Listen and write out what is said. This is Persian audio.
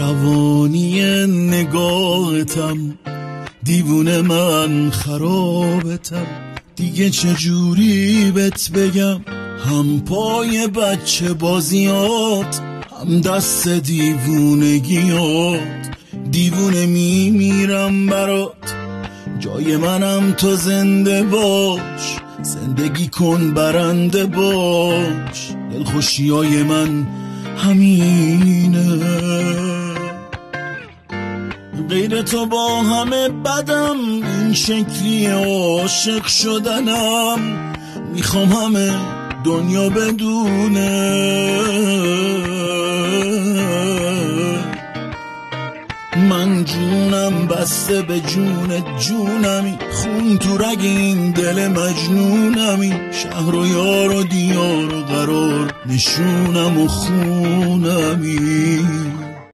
روانی نگاهتم. دیوونه من خرابتم. دیگه چجوری بت بگم؟ هم پای بچه بازیات هم دست دیوونگیات. دیوونه میمیرم برات. جای منم تو زنده باش. زندگی کن برنده باش. دلخوشی های من همینه غیر تو با همه بدم. این شکلی عاشق شدنم. می‌خوام همه دنیا بدونه. من جونم بسته به جون جونمی. خون تو رگ این دل مجنونمی. شهر و یار و دیار و قرار نشونم و خونمی.